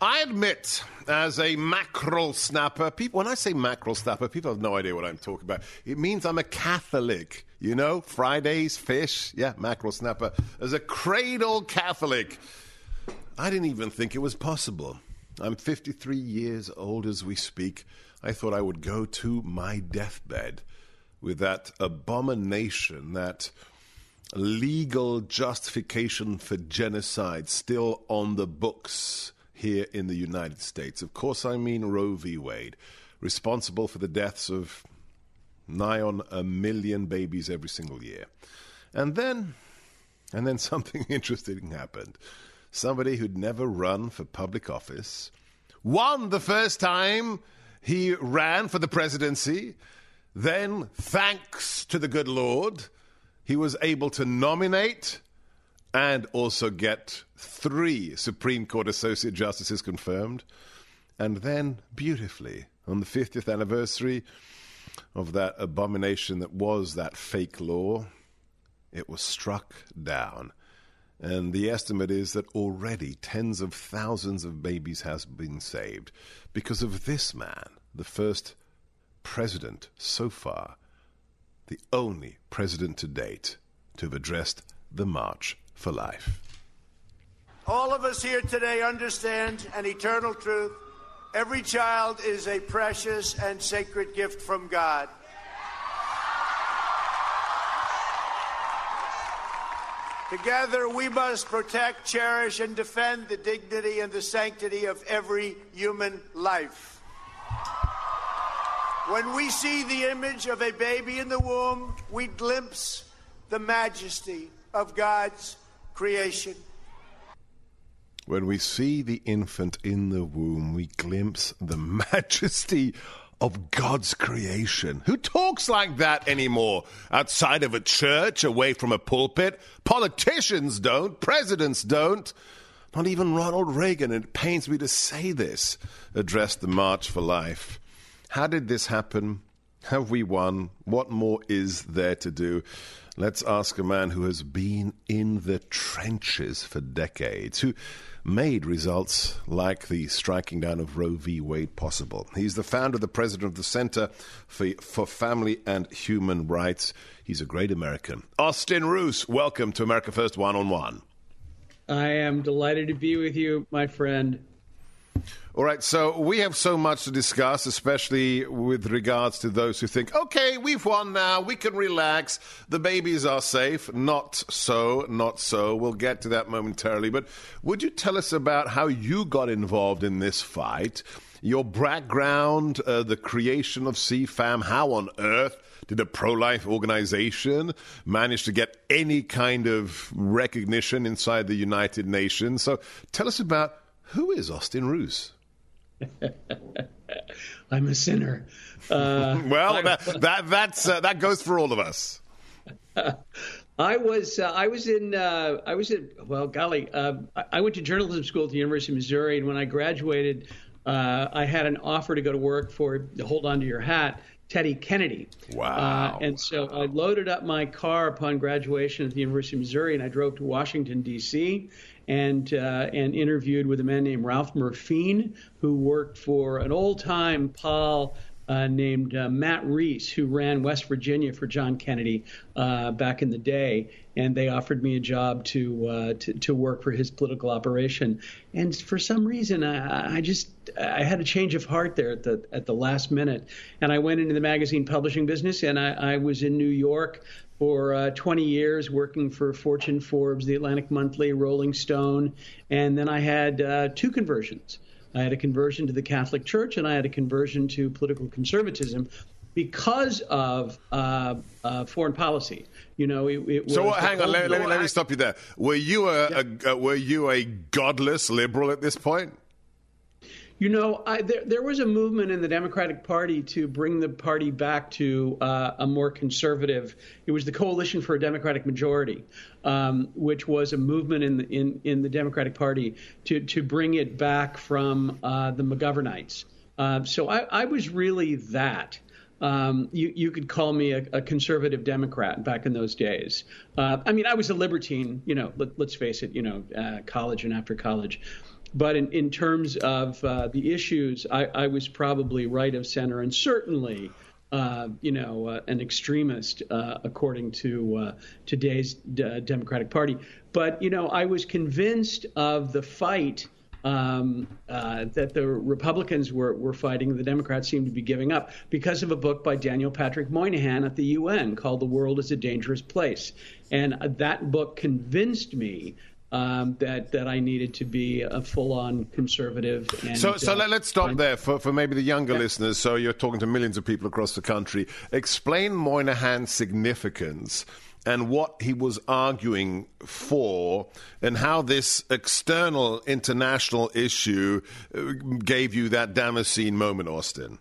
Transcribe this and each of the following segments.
I admit, as a mackerel snapper, people, when I say mackerel snapper, people have no idea what I'm talking about. It means I'm a Catholic. You know, Fridays, fish, yeah, mackerel snapper. As a cradle Catholic, I didn't even think it was possible. I'm 53 years old as we speak. I thought I would go to my deathbed with that abomination, that legal justification for genocide still on the books here in the United States. Of course, I mean Roe v. Wade, responsible for the deaths of nigh on a million babies every single year. And then, and then something interesting happened. Somebody who'd never run for public office won the first time he ran for the presidency. Then, thanks to the good Lord, he was able to nominate and also get three Supreme Court Associate Justices confirmed. And then, beautifully, on the 50th anniversary of that abomination that was that fake law, it was struck down. And the estimate is that already tens of thousands of babies has been saved because of this man, the first president so far, the only president to date to have addressed the March for Life. All of us here today understand an eternal truth. Every child is a precious and sacred gift from God. Together, we must protect, cherish, and defend the dignity and the sanctity of every human life. When we see the image of a baby in the womb, we glimpse the majesty of God's creation. When we see the infant in the womb, we glimpse the majesty of God's creation. Who talks like that anymore? Outside of a church, away from a pulpit? Politicians don't, presidents don't. Not even Ronald Reagan, and it pains me to say this, addressed the March for Life. How did this happen? Have we won? What more is there to do? Let's ask a man who has been in the trenches for decades, who made results like the striking down of Roe v. Wade possible. He's the founder, the president of the Center for, for Family and Human Rights. He's a great American. Austin Ruse, welcome to America First One on One. I am delighted to be with you, my friend. All right, so we have so much to discuss, especially with regards to those who think, okay, we've won now, we can relax, the babies are safe. Not so, not so. We'll get to that momentarily. But would you tell us about how you got involved in this fight? Your background, uh, the creation of CFAM, how on earth did a pro life organization manage to get any kind of recognition inside the United Nations? So tell us about who is Austin Ruse? I'm a sinner. Uh, well, that that that's uh, that goes for all of us. I was uh, I was in uh, I was in well golly uh, I went to journalism school at the University of Missouri and when I graduated uh, I had an offer to go to work for hold on to your hat Teddy Kennedy. Wow. and so I loaded up my car upon graduation at the University of Missouri and I drove to Washington D.C and uh, and interviewed with a man named Ralph Murphine, who worked for an old time pal. Uh, named uh, Matt Reese, who ran West Virginia for John Kennedy uh, back in the day, and they offered me a job to, uh, to, to work for his political operation. And for some reason, I, I, just I had a change of heart there at the at the last minute, and I went into the magazine publishing business, and I, I was in New York for uh, 20 years working for Fortune, Forbes, the Atlantic Monthly, Rolling Stone, and then I had uh, two conversions. I had a conversion to the Catholic Church and I had a conversion to political conservatism. because of uh, uh, foreign policy. You know, it, it so hang on. Let, let, me, let me stop you there. Were you a, yeah. a, a were you a godless liberal at this point? You know, I, there, there, was a movement in the Democratic Party to bring the party back to uh, a more conservative. It was the Coalition for a Democratic Majority, um, which was a movement in the, in, in the Democratic Party to, to bring it back from uh, the McGovernites. Uh, so I, I, was really that. Um, you, you, could call me a, a, conservative Democrat back in those days. Uh, I mean, I was a libertine, you know, let, us face it, you know, uh, college and after college. But in, in terms of uh, the issues, I, I, was probably right of center and certainly, uh, you know, uh, an extremist uh, according to uh, today's d- Democratic Party. But, you know, I was convinced of the fight um, uh, that the Republicans were, were fighting, the Democrats seemed to be giving up because of a book by Daniel Patrick Moynihan at the UN called The World is a Dangerous Place. And that book convinced me um, that that I needed to be a full-on conservative. And, so, so uh, let, us stop there for, for maybe the younger yeah. listeners. So you're talking to millions of people across the country. Explain Moynihan's significance and what he was arguing for, and how this external international issue uh, gave you that Damascene moment, Austin.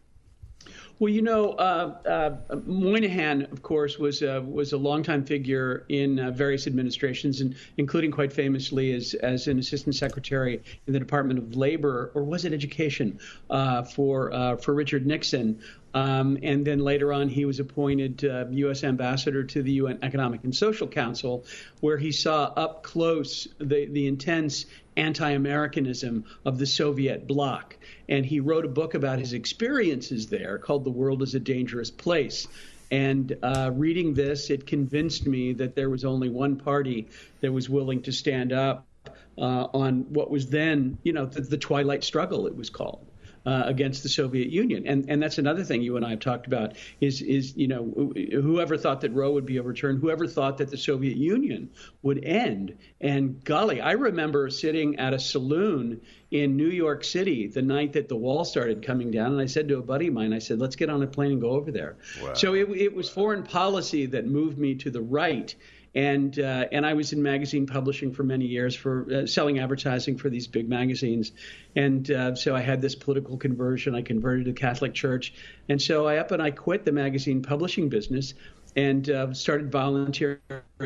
Well, you know, uh, uh, Moynihan, of course, was uh, was a longtime figure in uh, various administrations, and including quite famously as as an assistant secretary in the Department of Labor, or was it Education, uh, for uh, for Richard Nixon. Um, and then later on, he was appointed U.S. ambassador to the UN Economic and Social Council, where he saw up close the, the intense anti Americanism of the Soviet bloc and he wrote a book about his experiences there called The World is a Dangerous Place. And uh, reading this, it convinced me that there was only one party that was willing to stand up uh, on what was then, you know, the, the twilight struggle, it was called uh, against the Soviet Union. And and that's another thing you and I have talked about is is you know whoever thought that Roe would be overturned, whoever thought that the Soviet Union would end. And golly, I remember sitting at a saloon in New York City the night that the wall started coming down, and I said to a buddy of mine, I said, "Let's get on a plane and go over there." Wow. So it, it was foreign policy that moved me to the right and uh, and I was in magazine publishing for many years for uh, selling advertising for these big magazines, and uh, so I had this political conversion. I converted to the Catholic Church, and so I up and I quit the magazine publishing business and uh, started volunteering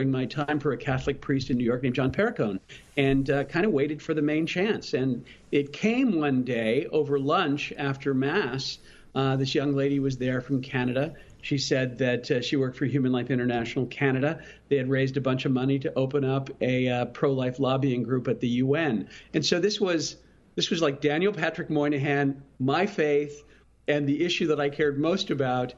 my time for a Catholic priest in New York named John Perricone, and uh, kind of waited for the main chance. And it came one day over lunch after Mass. Uh, this young lady was there from Canada she said that uh, she worked for Human Life International Canada. They had raised a bunch of money to open up a uh, pro-life lobbying group at the UN, and so this was this was like Daniel Patrick Moynihan, my faith, and the issue that I cared most about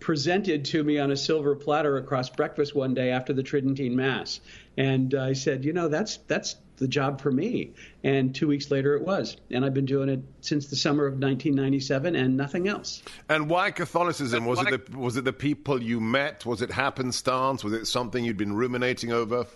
presented to me on a silver platter across breakfast one day after the Tridentine Mass. And I said, you know, that's that's the job for me. And two weeks later, it was. And I've been doing it since the summer of 1997 and nothing else. And why Catholicism? Was it the, was it the people you met? Was it happenstance? Was it something you'd been ruminating over?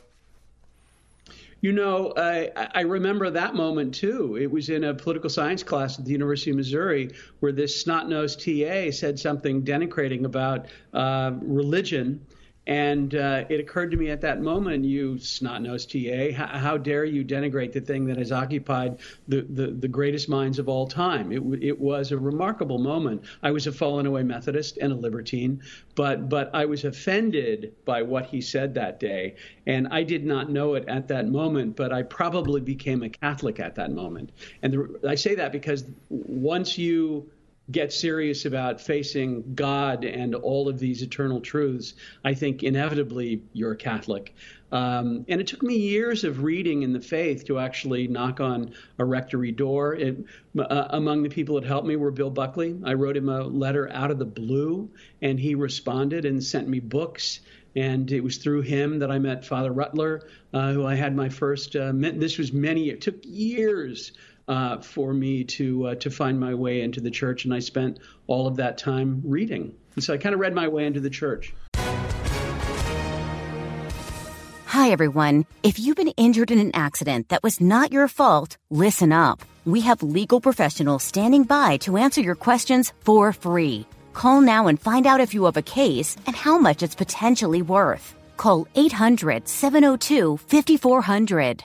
You know, I, I, remember that moment too. It was in a political science class at the University of Missouri where this snot nosed TA said something denigrating about uh, religion and uh, it occurred to me at that moment, you snot-nosed TA, how, how, dare you denigrate the thing that has occupied the, the, the greatest minds of all time? It, it, was a remarkable moment. I was a fallen away Methodist and a libertine, but, but I was offended by what he said that day. And I did not know it at that moment, but I probably became a Catholic at that moment. And the, I say that because once you get serious about facing God and all of these eternal truths, I think inevitably you're a Catholic. Um, and it took me years of reading in the faith to actually knock on a rectory door. It, uh, among the people that helped me were Bill Buckley. I wrote him a letter out of the blue, and he responded and sent me books. And it was through him that I met Father Rutler, uh, who I had my first. Uh, this was many. It took years uh, for me to uh, to find my way into the church, and I spent all of that time reading. And so I kind of read my way into the church. Hi, everyone. If you've been injured in an accident that was not your fault, listen up. We have legal professionals standing by to answer your questions for free. Call now and find out if you have a case and how much it's potentially worth. Call 800 702 5400.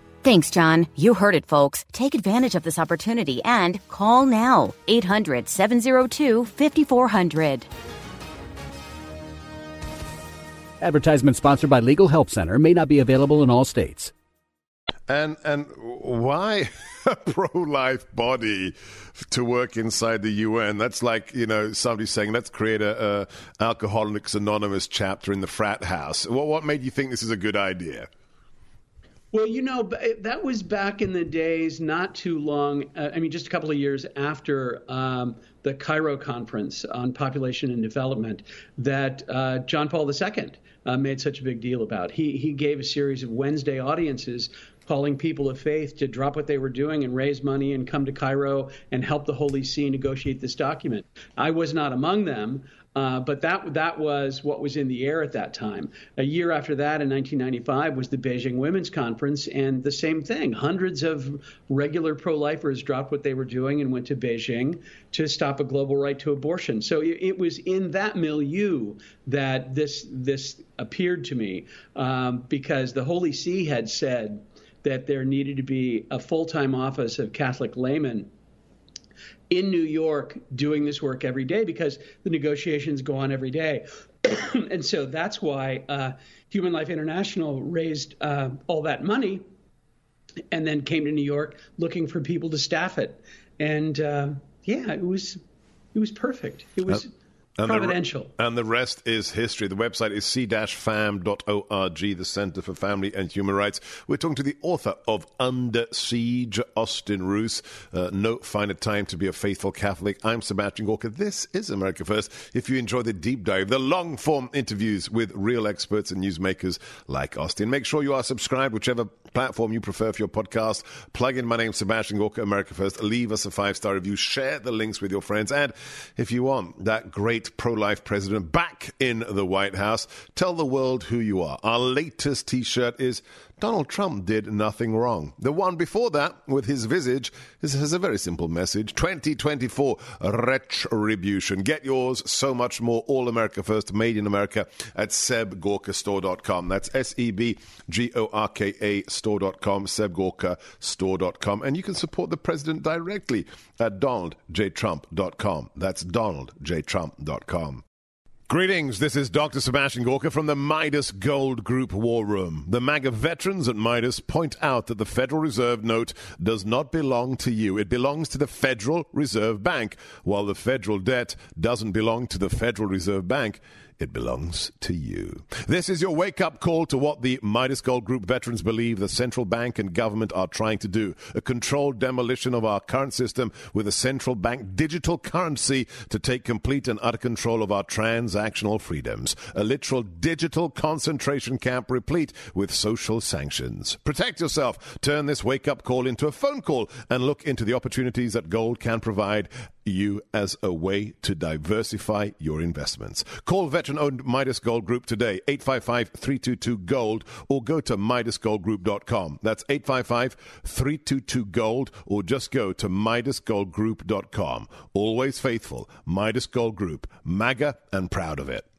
Thanks, John. You heard it, folks. Take advantage of this opportunity and call now 800 702 5400. Advertisement sponsored by Legal Help Center may not be available in all states. And and why a pro-life body to work inside the UN? That's like you know somebody saying let's create a, a Alcoholics Anonymous chapter in the frat house. What what made you think this is a good idea? Well, you know, that was back in the days, not too long. Uh, I mean, just a couple of years after um, the Cairo Conference on Population and Development that uh, John Paul II uh, made such a big deal about. He he gave a series of Wednesday audiences calling people of faith to drop what they were doing and raise money and come to Cairo and help the Holy See negotiate this document. I was not among them. Uh, but that that was what was in the air at that time. A year after that, in 1995, was the Beijing Women's Conference, and the same thing. Hundreds of regular pro-lifers dropped what they were doing and went to Beijing to stop a global right to abortion. So it, it was in that milieu that this this appeared to me, um, because the Holy See had said that there needed to be a full-time office of Catholic laymen in New York doing this work every day because the negotiations go on every day. and so that's why uh, Human Life International raised uh, all that money and then came to New York looking for people to staff it. And uh, yeah, it was it was perfect. It was and Providential. The, and the rest is history. The website is c-fam.org, the Center for Family and Human Rights. We're talking to the author of Under Siege, Austin Ruse. Uh, no finer time to be a faithful Catholic. I'm Sebastian Gorka. This is America First. If you enjoy the deep dive, the long form interviews with real experts and newsmakers like Austin, make sure you are subscribed, whichever platform you prefer for your podcast. Plug in my name, Sebastian Gorka, America First. Leave us a five star review. Share the links with your friends. And if you want that great pro life president back in the White House. Tell the world who you are. Our latest t shirt is Donald Trump did nothing wrong. The one before that, with his visage, has a very simple message 2024 retribution. Get yours, so much more. All America First, made in America at sebgorkastore.com. That's S E B G O R K A store.com, sebgorkastore.com. And you can support the president directly at donaldjtrump.com. That's donaldjtrump.com. Greetings, this is Dr. Sebastian Gorka from the Midas Gold Group War Room. The MAGA veterans at Midas point out that the Federal Reserve note does not belong to you. It belongs to the Federal Reserve Bank, while the federal debt doesn't belong to the Federal Reserve Bank. It belongs to you. This is your wake up call to what the Midas Gold Group veterans believe the central bank and government are trying to do a controlled demolition of our current system with a central bank digital currency to take complete and utter control of our transactional freedoms. A literal digital concentration camp replete with social sanctions. Protect yourself. Turn this wake up call into a phone call and look into the opportunities that gold can provide you as a way to diversify your investments. Call veteran owned Midas Gold Group today, 855 322 Gold, or go to MidasGoldGroup.com. That's 855 322 Gold, or just go to MidasGoldGroup.com. Always faithful, Midas Gold Group, MAGA and proud of it.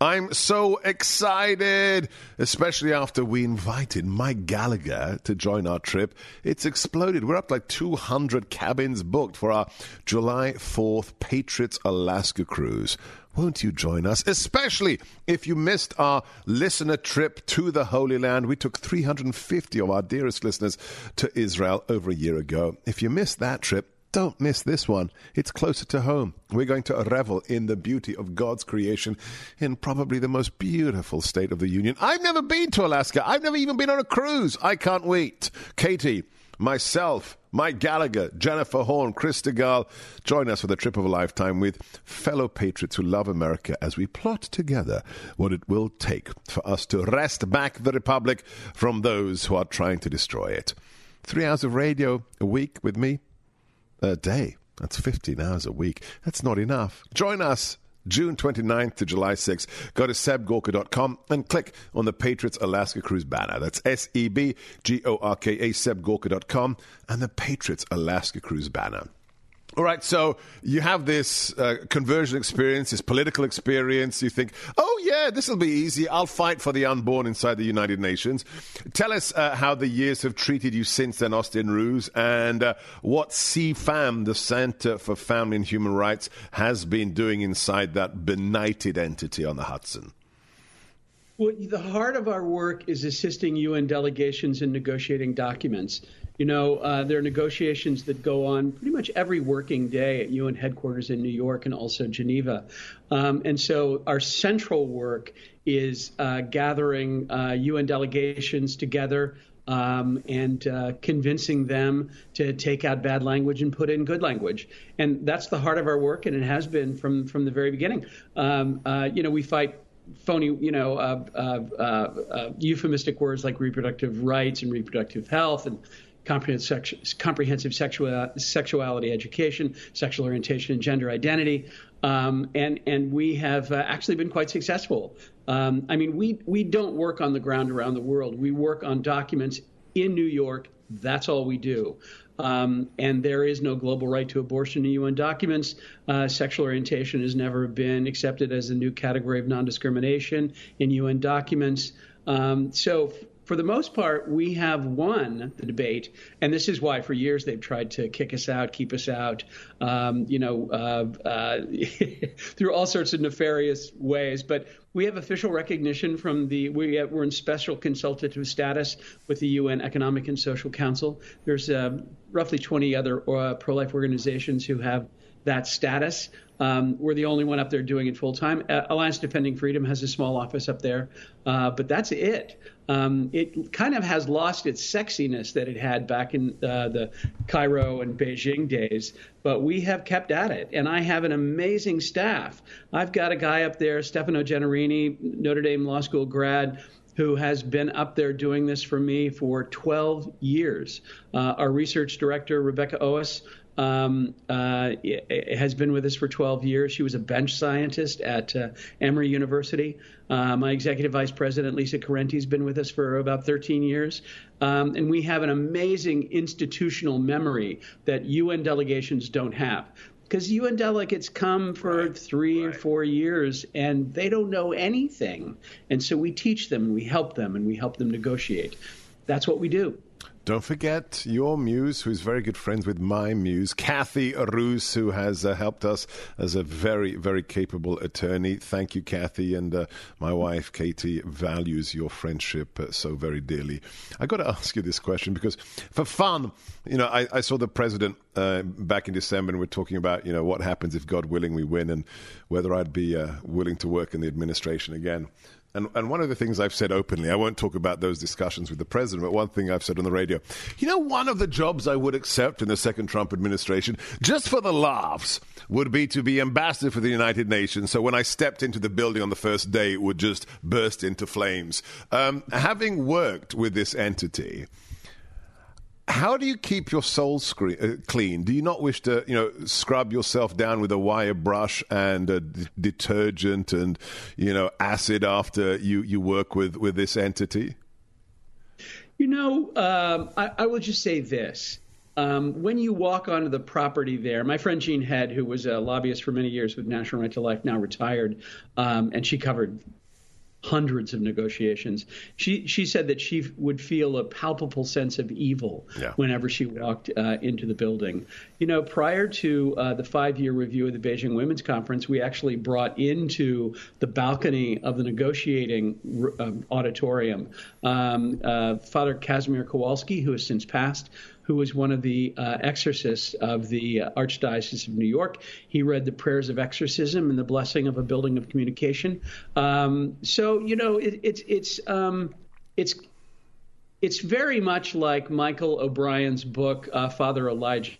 I'm so excited, especially after we invited Mike Gallagher to join our trip. It's exploded. We're up to like 200 cabins booked for our July 4th Patriots Alaska cruise. Won't you join us? Especially if you missed our listener trip to the Holy Land. We took 350 of our dearest listeners to Israel over a year ago. If you missed that trip, don't miss this one. It's closer to home. We're going to revel in the beauty of God's creation in probably the most beautiful state of the Union. I've never been to Alaska. I've never even been on a cruise. I can't wait. Katie, myself, Mike Gallagher, Jennifer Horn, Chris DeGarle. Join us for the trip of a lifetime with fellow patriots who love America as we plot together what it will take for us to wrest back the Republic from those who are trying to destroy it. Three hours of radio a week with me, a day. That's 15 hours a week. That's not enough. Join us June 29th to July 6th. Go to sebgorka.com and click on the Patriots Alaska Cruise banner. That's S E B G O R K A, sebgorka.com, and the Patriots Alaska Cruise banner. All right, so you have this uh, conversion experience, this political experience. You think, oh, yeah, this will be easy. I'll fight for the unborn inside the United Nations. Tell us uh, how the years have treated you since then, Austin Ruse, and uh, what CFAM, the Center for Family and Human Rights, has been doing inside that benighted entity on the Hudson. Well, the heart of our work is assisting UN delegations in negotiating documents. You know, uh, there are negotiations that go on pretty much every working day at UN headquarters in New York and also Geneva. Um, and so our central work is uh, gathering uh, UN delegations together. Um, and uh, convincing them to take out bad language and put in good language, and that's the heart of our work, and it has been from from the very beginning. Um, uh, you know, we fight phony, you know, uh, uh, uh, euphemistic words like reproductive rights and reproductive health and comprehensive, sexual, sexuality education, sexual orientation, and gender identity. Um, and and we have uh, actually been quite successful. Um, I mean, we we don't work on the ground around the world. We work on documents in New York. That's all we do. Um, and there is no global right to abortion in UN documents. Uh, sexual orientation has never been accepted as a new category of non discrimination in UN documents. Um, so for the most part, we have won the debate, and this is why for years they've tried to kick us out, keep us out, um, you know, uh, uh, through all sorts of nefarious ways. But we have official recognition from the we have, we're in special consultative status with the UN Economic and Social Council. There's uh, roughly 20 other uh, pro-life organizations who have that status. Um, we're the only one up there doing it full time. Uh, Alliance Defending Freedom has a small office up there, uh, but that's it. Um, it kind of has lost its sexiness that it had back in uh, the Cairo and Beijing days, but we have kept at it. And I have an amazing staff. I've got a guy up there, Stefano Gennarini, Notre Dame Law School grad who has been up there doing this for me for 12 years. Uh, our research director, Rebecca Oas, um, uh, has been with us for 12 years. She was a bench scientist at uh, Emory University. Uh, my executive vice president, Lisa Correnti, has been with us for about 13 years. Um, and we have an amazing institutional memory that UN delegations don't have. Because UN delegates come for right, three right. or four years and they don't know anything. And so we teach them, we help them, and we help them negotiate. That's what we do. Don't forget your muse, who's very good friends with my muse, Kathy Ruse, who has uh, helped us as a very, very capable attorney. Thank you, Kathy. And uh, my wife, Katie, values your friendship uh, so very dearly. I got to ask you this question because, for fun, you know, I, I saw the president uh, back in December, and we're talking about, you know, what happens if, God willing, we win, and whether I'd be uh, willing to work in the administration again. And, and one of the things I've said openly, I won't talk about those discussions with the president, but one thing I've said on the radio, you know, one of the jobs I would accept in the second Trump administration, just for the laughs, would be to be ambassador for the United Nations. So when I stepped into the building on the first day, it would just burst into flames. Um, having worked with this entity, how do you keep your soul screen, uh, clean? Do you not wish to, you know, scrub yourself down with a wire brush and a d- detergent and, you know, acid after you, you work with, with this entity? You know, um, I, I will just say this. Um, when you walk onto the property there, my friend Jeanne Head, who was a lobbyist for many years with National Right to Life, now retired, um, and she covered hundreds of negotiations. She she said that she would feel a palpable sense of evil yeah. whenever she walked uh, into the building. You know, prior to uh, the five-year review of the Beijing Women's Conference, we actually brought into the balcony of the negotiating um, auditorium um, uh, Father Casimir Kowalski, who has since passed, who was one of the uh, exorcists of the uh, Archdiocese of New York. He read the prayers of exorcism and the blessing of a building of communication. Um, so you know, it, it's it's um, it's it's very much like Michael O'Brien's book, uh, Father Elijah.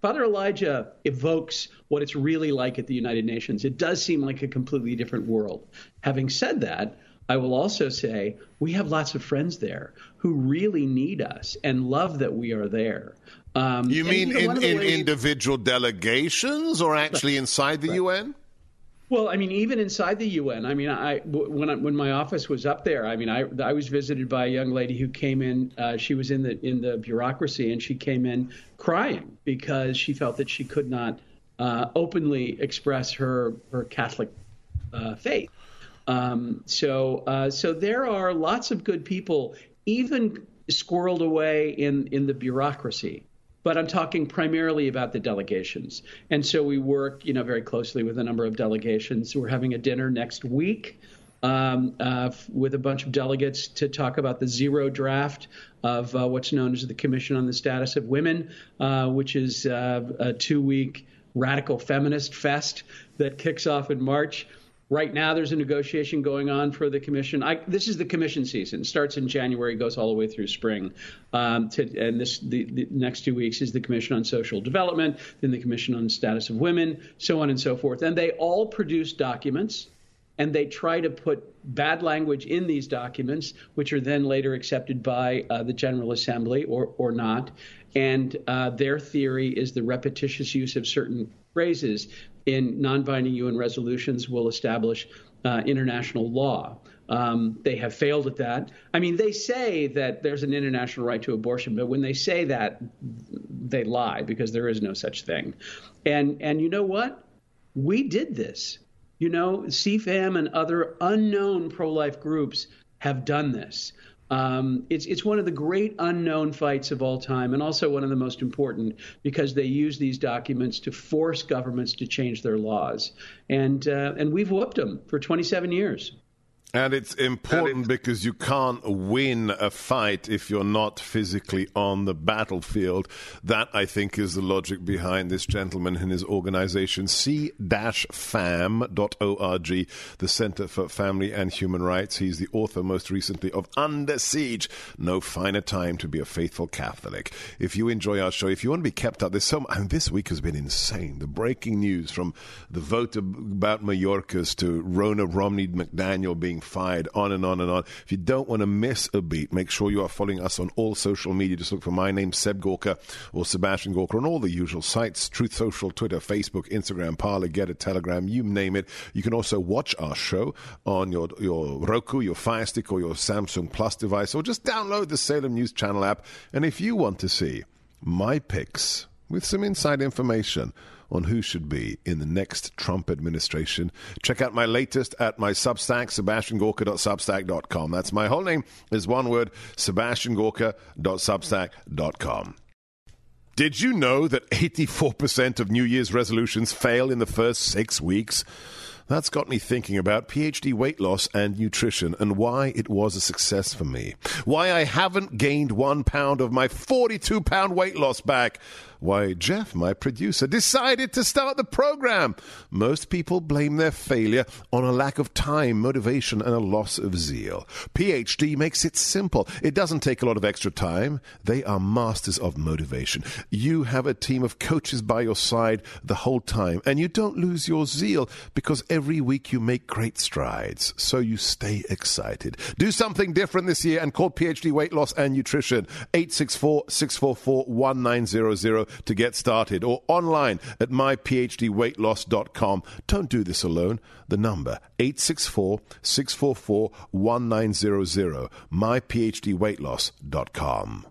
Father Elijah evokes what it's really like at the United Nations. It does seem like a completely different world. Having said that, I will also say we have lots of friends there who really need us and love that we are there. Um, you mean you know, in, in ways... individual delegations or actually inside the right. UN? Well, I mean, even inside the UN, I mean, I when I, when my office was up there, I mean, I I was visited by a young lady who came in. Uh, she was in the in the bureaucracy, and she came in crying because she felt that she could not uh, openly express her her Catholic uh, faith. Um, so uh, so there are lots of good people, even squirreled away in in the bureaucracy but I'm talking primarily about the delegations. And so we work, you know, very closely with a number of delegations. We're having a dinner next week um, uh, with a bunch of delegates to talk about the zero draft of uh, what's known as the Commission on the Status of Women, uh, which is uh, a two-week radical feminist fest that kicks off in March. Right now, there's a negotiation going on for the commission. I, this is the commission season. It starts in January, goes all the way through spring. Um, to, and this the, the, next two weeks is the Commission on Social Development, then the Commission on Status of Women, so on and so forth. And they all produce documents, and they try to put bad language in these documents, which are then later accepted by uh, the General Assembly or or not. And uh, their theory is the repetitious use of certain phrases in non-binding UN resolutions will establish uh, international law. Um, they have failed at that. I mean, they say that there's an international right to abortion, but when they say that, they lie because there is no such thing. And and you know what? We did this. You know, CFAM and other unknown pro-life groups have done this. Um, it's it's one of the great unknown fights of all time, and also one of the most important because they use these documents to force governments to change their laws, and uh, and we've whooped them for 27 years. And it's important because you can't win a fight if you're not physically on the battlefield. That, I think, is the logic behind this gentleman and his organization, c-fam.org, the Center for Family and Human Rights. He's the author, most recently, of Under Siege, No Finer Time to be a Faithful Catholic. If you enjoy our show, if you want to be kept up, there's so and this week has been insane. The breaking news from the vote about Mayorkas to Ronna Romney McDaniel being fired, on and on and on. If you don't want to miss a beat, make sure you are following us on all social media. Just look for my name, Seb Gorka, or Sebastian Gorka on all the usual sites Truth Social, Twitter, Facebook, Instagram, Parler, Gettr, Telegram, you name it. You can also watch our show on your, your Roku, your Fire Stick, or your Samsung Plus device, or just download the Salem News Channel app. And if you want to see my picks with some inside information, on who should be in the next Trump administration. Check out my latest at my Substack, sebastiangorka.substack.com. That's my whole name is one word, sebastiangorka.substack.com. Did you know that 84% of New Year's resolutions fail in the first six weeks? That's got me thinking about PhD weight loss and nutrition and why it was a success for me. Why I haven't gained one pound of my 42 pound weight loss back why Jeff, my producer, decided to start the program. Most people blame their failure on a lack of time, motivation, and a loss of zeal. PhD makes it simple. It doesn't take a lot of extra time. They are masters of motivation. You have a team of coaches by your side the whole time, and you don't lose your zeal because every week you make great strides. So you stay excited. Do something different this year and call PhD Weight Loss and Nutrition 864 644 1900 to get started or online at myphdweightloss.com. Don't do this alone. The number 864 644 1900 myphdweightloss.com.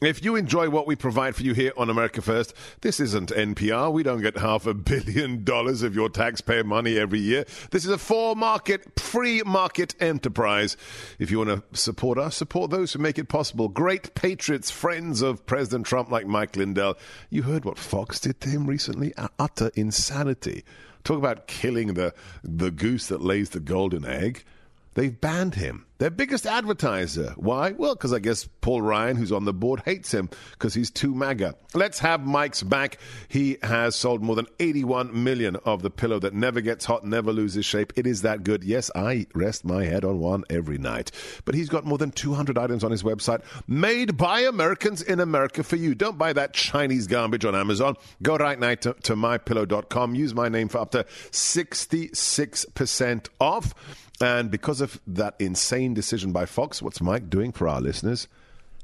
If you enjoy what we provide for you here on America First, this isn't NPR. We don't get half a billion dollars of your taxpayer money every year. This is a for market, free market enterprise. If you want to support us, support those who make it possible. Great patriots, friends of President Trump like Mike Lindell. You heard what Fox did to him recently? Utter insanity. Talk about killing the, the goose that lays the golden egg. They've banned him their biggest advertiser. Why? Well, because I guess Paul Ryan, who's on the board, hates him because he's too MAGA. Let's have Mike's back. He has sold more than 81 million of the pillow that never gets hot, never loses shape. It is that good. Yes, I rest my head on one every night. But he's got more than 200 items on his website made by Americans in America for you. Don't buy that Chinese garbage on Amazon. Go right now to, to mypillow.com. Use my name for up to 66% off. And because of that insane decision by Fox, what's Mike doing for our listeners?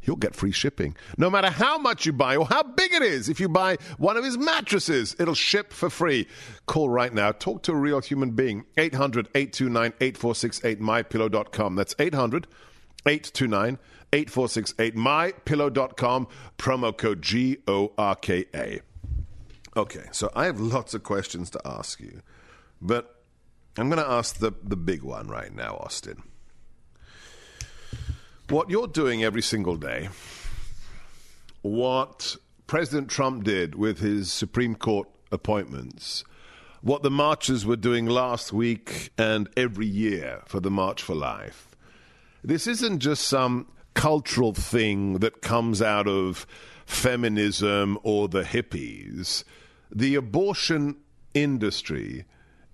You'll get free shipping. No matter how much you buy or how big it is, if you buy one of his mattresses, it'll ship for free. Call right now. Talk to a real human being. 800 829 8468 mypillow.com. That's 800 829 8468 mypillow.com. Promo code G O R K A. Okay, so I have lots of questions to ask you, but I'm going to ask the, the big one right now, Austin. What you're doing every single day, what President Trump did with his Supreme Court appointments, what the marchers were doing last week and every year for the March for Life. This isn't just some cultural thing that comes out of feminism or the hippies. The abortion industry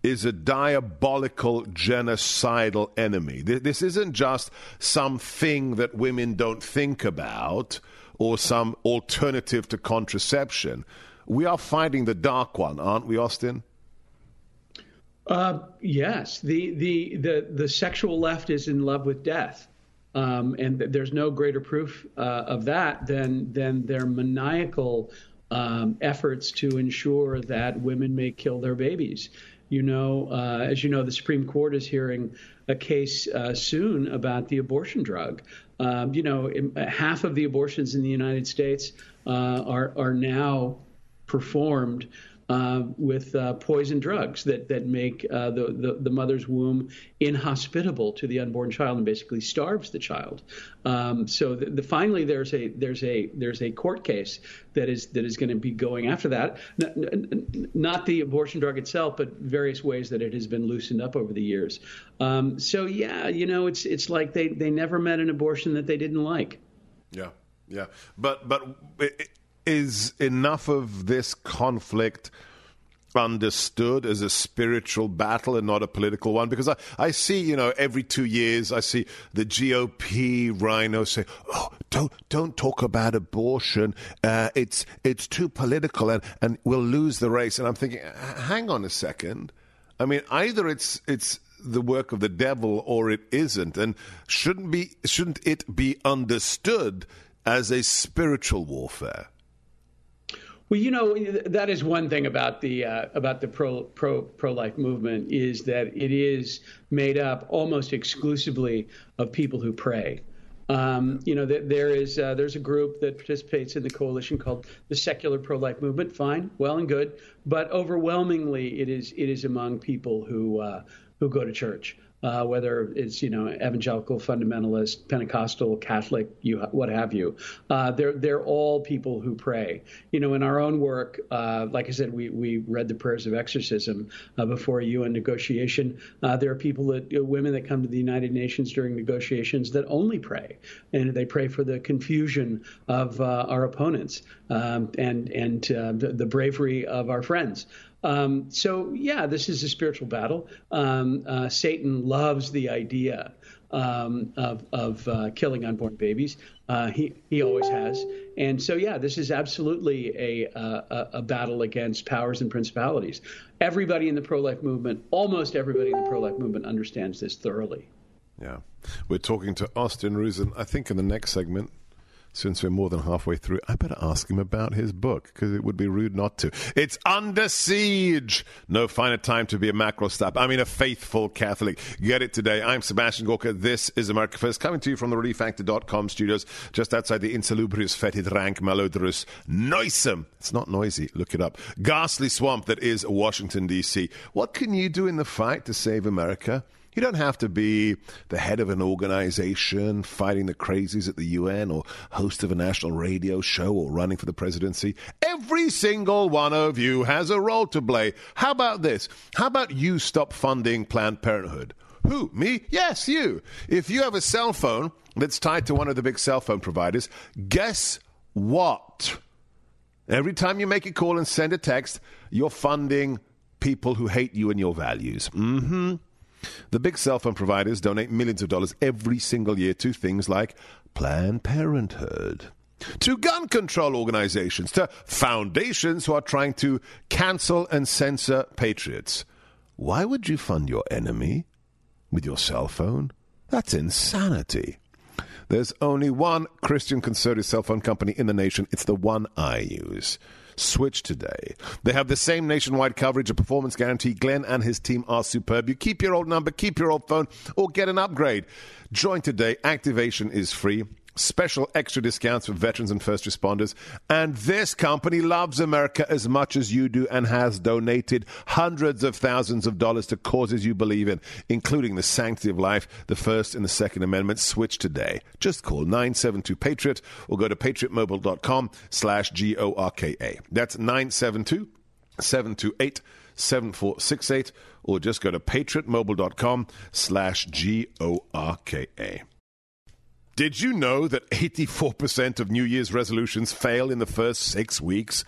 is a diabolical genocidal enemy. This isn't just something that women don't think about or some alternative to contraception. We are fighting the dark one, aren't we, Austin? Uh, yes, the, the the the sexual left is in love with death, um, and th- there's no greater proof uh, of that than than their maniacal um, efforts to ensure that women may kill their babies. You know, uh, as you know, the Supreme Court is hearing a case uh, soon about the abortion drug. Um, you know, half of the abortions in the United States uh, are are now performed uh, with uh, poison drugs that that make uh, the, the, the mother's womb inhospitable to the unborn child and basically starves the child. Um, so the, the, finally, there's a there's a there's a court case that is that is going to be going after that. Not the abortion drug itself, but various ways that it has been loosened up over the years. Um, so yeah, you know, it's it's like they they never met an abortion that they didn't like. Yeah, yeah, but but. It, is enough of this conflict understood as a spiritual battle and not a political one? Because I, I see, you know, every two years I see the GOP RINO say, "Oh, don't don't talk about abortion. Uh, it's it's too political, and and we'll lose the race." And I'm thinking, hang on a second. I mean, either it's it's the work of the devil or it isn't, and shouldn't be shouldn't it be understood as a spiritual warfare? Well, you know that is one thing about the uh, about the pro pro pro life movement is that it is made up almost exclusively of people who pray. Um, you know, there is uh, there's a group that participates in the coalition called the Secular Pro Life Movement. Fine, well and good, but overwhelmingly it is it is among people who uh, who go to church uh, whether it's you know evangelical, fundamentalist, Pentecostal, Catholic, you what have you. Uh, they're they're all people who pray. You know, in our own work, uh, like I said, we we read the prayers of exorcism uh, before a UN negotiation. Uh, there are people that women that come to the United Nations during negotiations that only pray, and they pray for the confusion of uh, our opponents um, and and the, the bravery of our friends. Um, so, yeah, this is a spiritual battle. Um, uh, Satan loves the idea um, of, of uh, killing unborn babies. Uh, he, he always has. And so, yeah, this is absolutely a, a, a battle against powers and principalities. Everybody in the pro life movement, almost everybody in the pro life movement, understands this thoroughly. Yeah. We're talking to Austin Rusin, I think, in the next segment since we're more than halfway through, I better ask him about his book because it would be rude not to. It's Under Siege. No finer time to be a macro stop. I mean, a faithful Catholic. Get it today. I'm Sebastian Gorka. This is America First, coming to you from the ReliefFactor.com studios, just outside the insalubrious, fetid, rank, malodorous, noisome. It's not noisy. Look it up. Ghastly swamp that is Washington, D.C. What can you do in the fight to save America? You don't have to be the head of an organization, fighting the crazies at the UN, or host of a national radio show, or running for the presidency. Every single one of you has a role to play. How about this? How about you stop funding Planned Parenthood? Who? Me? Yes, you. If you have a cell phone that's tied to one of the big cell phone providers, guess what? Every time you make a call and send a text, you're funding people who hate you and your values. Mm-hmm. The big cell phone providers donate millions of dollars every single year to things like Planned Parenthood, to gun control organizations, to foundations who are trying to cancel and censor patriots. Why would you fund your enemy with your cell phone? That's insanity. There's only one Christian conservative cell phone company in the nation. It's the one I use. Switch today. They have the same nationwide coverage, a performance guarantee. Glenn and his team are superb. You keep your old number, keep your old phone, or get an upgrade. Join today. Activation is free special extra discounts for veterans and first responders. And this company loves America as much as you do and has donated hundreds of thousands of dollars to causes you believe in, including the sanctity of life, the First and the Second Amendment. Switch today. Just call 972 Patriot or go to patriotmobile.com slash G O R K A. That's 972 728 7468 or just go to patriotmobile.com slash G O R K A. Did you know that 84% of New Year's resolutions fail in the first six weeks?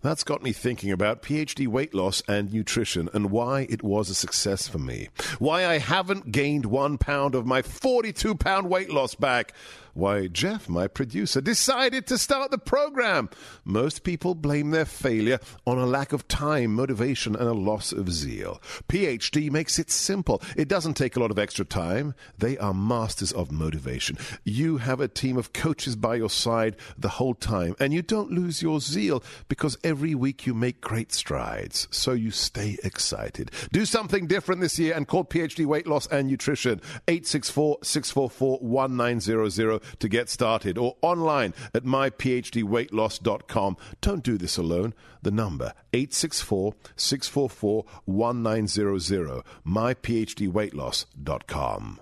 That's got me thinking about PhD weight loss and nutrition and why it was a success for me. Why I haven't gained one pound of my 42 pound weight loss back why, Jeff, my producer, decided to start the program. Most people blame their failure on a lack of time, motivation, and a loss of zeal. PhD makes it simple. It doesn't take a lot of extra time. They are masters of motivation. You have a team of coaches by your side the whole time, and you don't lose your zeal because every week you make great strides. So you stay excited. Do something different this year and call PhD Weight Loss and Nutrition 864 644 1900 to get started or online at myphdweightloss.com. Don't do this alone. The number 864-644-1900 myphdweightloss.com.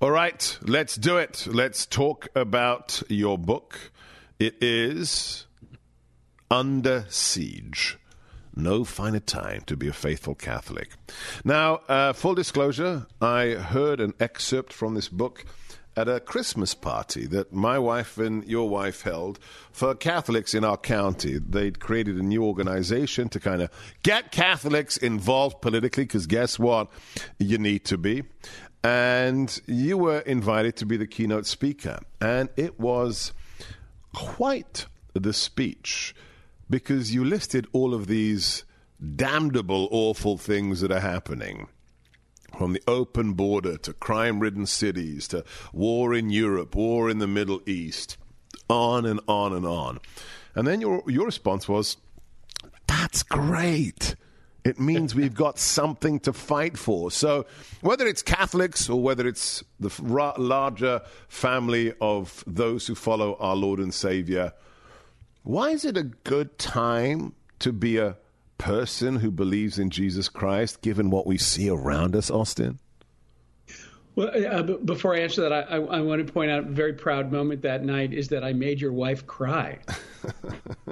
All right, let's do it. Let's talk about your book. It is Under Siege. No finer time to be a faithful Catholic. Now, uh, full disclosure, I heard an excerpt from this book at a Christmas party that my wife and your wife held for Catholics in our county. They'd created a new organization to kind of get Catholics involved politically, because guess what? You need to be. And you were invited to be the keynote speaker. And it was quite the speech because you listed all of these damnable, awful things that are happening from the open border to crime ridden cities to war in Europe, war in the Middle East, on and on and on. And then your, your response was, That's great. It means we've got something to fight for. So, whether it's Catholics or whether it's the larger family of those who follow our Lord and Savior, why is it a good time to be a person who believes in Jesus Christ, given what we see around us, Austin? Well, uh, before I answer that, I, I, I, want to point out a very proud moment that night is that I made your wife cry.